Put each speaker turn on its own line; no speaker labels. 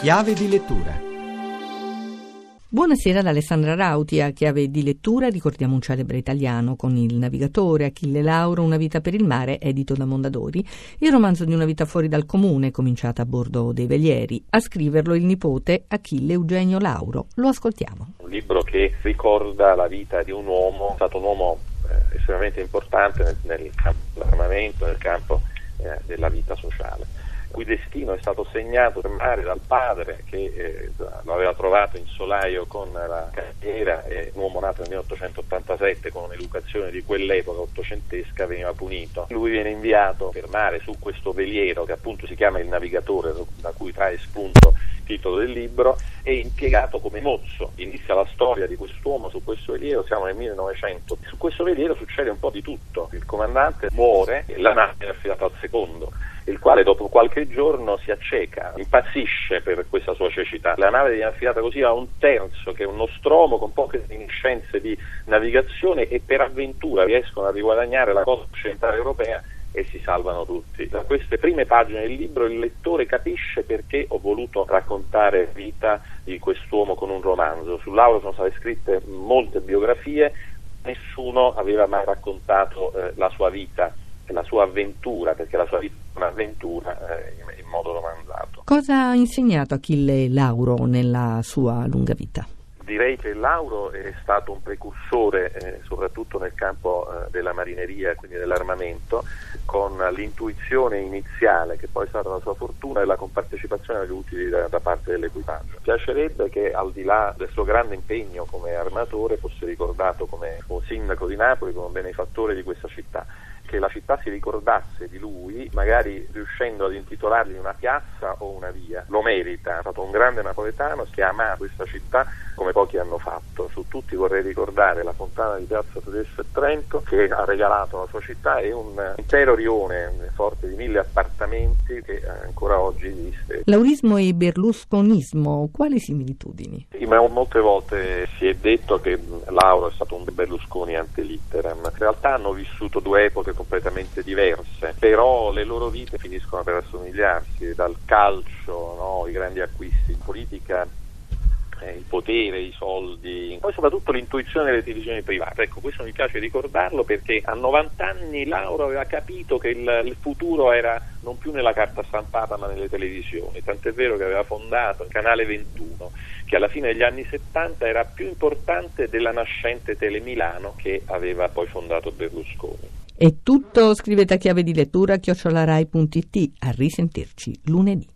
Chiave di lettura.
Buonasera ad Alessandra Rauti, a chiave di lettura ricordiamo un celebre italiano con il navigatore Achille Lauro, Una vita per il mare, edito da Mondadori, il romanzo di una vita fuori dal comune, cominciata a bordo dei velieri. A scriverlo il nipote Achille Eugenio Lauro. Lo ascoltiamo.
Un libro che ricorda la vita di un uomo, è stato un uomo eh, estremamente importante nel, nel campo dell'armamento, nel campo eh, della vita sociale cui destino è stato segnato per mare dal padre che eh, lo aveva trovato in solaio con la carriera, eh, un uomo nato nel 1887 con un'educazione di quell'epoca ottocentesca veniva punito. Lui viene inviato per mare su questo veliero che appunto si chiama il navigatore da cui trae spunto il titolo del libro è impiegato come mozzo. Inizia la storia di quest'uomo su questo veliero, siamo nel 1900. Su questo veliero succede un po' di tutto. Il comandante muore e la nave è affidata al secondo il quale dopo qualche giorno si acceca, impazzisce per questa sua cecità. La nave viene affidata così a un terzo che è un nostromo con poche conoscenze di navigazione e per avventura riescono a riguadagnare la costa occidentale europea e si salvano tutti. Da queste prime pagine del libro il lettore capisce perché ho voluto raccontare vita di quest'uomo con un romanzo. Su Lauro sono state scritte molte biografie, nessuno aveva mai raccontato eh, la sua vita la sua avventura, perché la sua vita è un'avventura eh, in, modo romanzato.
Cosa ha insegnato Achille Lauro nella sua lunga vita?
Direi che Lauro è stato un precursore eh, soprattutto nel campo eh, della marineria, quindi dell'armamento, con l'intuizione iniziale che poi è stata la sua fortuna e la compartecipazione agli utili da, da parte dell'equipaggio. Piacerebbe che al di là del suo grande impegno come armatore fosse ricordato come un sindaco di Napoli, come un benefattore di questa città che la città si ricordasse di lui, magari riuscendo ad intitolargli una piazza o una via. Lo merita, è stato un grande napoletano che ha amato questa città come pochi hanno fatto. Su tutti vorrei ricordare la fontana di Piazza Tedesco e Trento che ha regalato alla sua città e un intero rione forte di mille appartamenti che ancora oggi esiste.
Laurismo e berlusconismo, quali similitudini?
Molte volte si è detto che Lauro è stato un Berlusconi ante litteram. In realtà hanno vissuto due epoche completamente diverse, però le loro vite finiscono per assomigliarsi, dal calcio, no, i grandi acquisti in politica eh, il potere, i soldi, poi soprattutto l'intuizione delle televisioni private. Ecco, questo mi piace ricordarlo perché a 90 anni Lauro aveva capito che il, il futuro era non più nella carta stampata ma nelle televisioni, tant'è vero che aveva fondato il canale 21 che alla fine degli anni 70 era più importante della nascente Tele Milano che aveva poi fondato Berlusconi.
È tutto, scrivete a chiave di lettura chiocciolarai.it, a risentirci lunedì.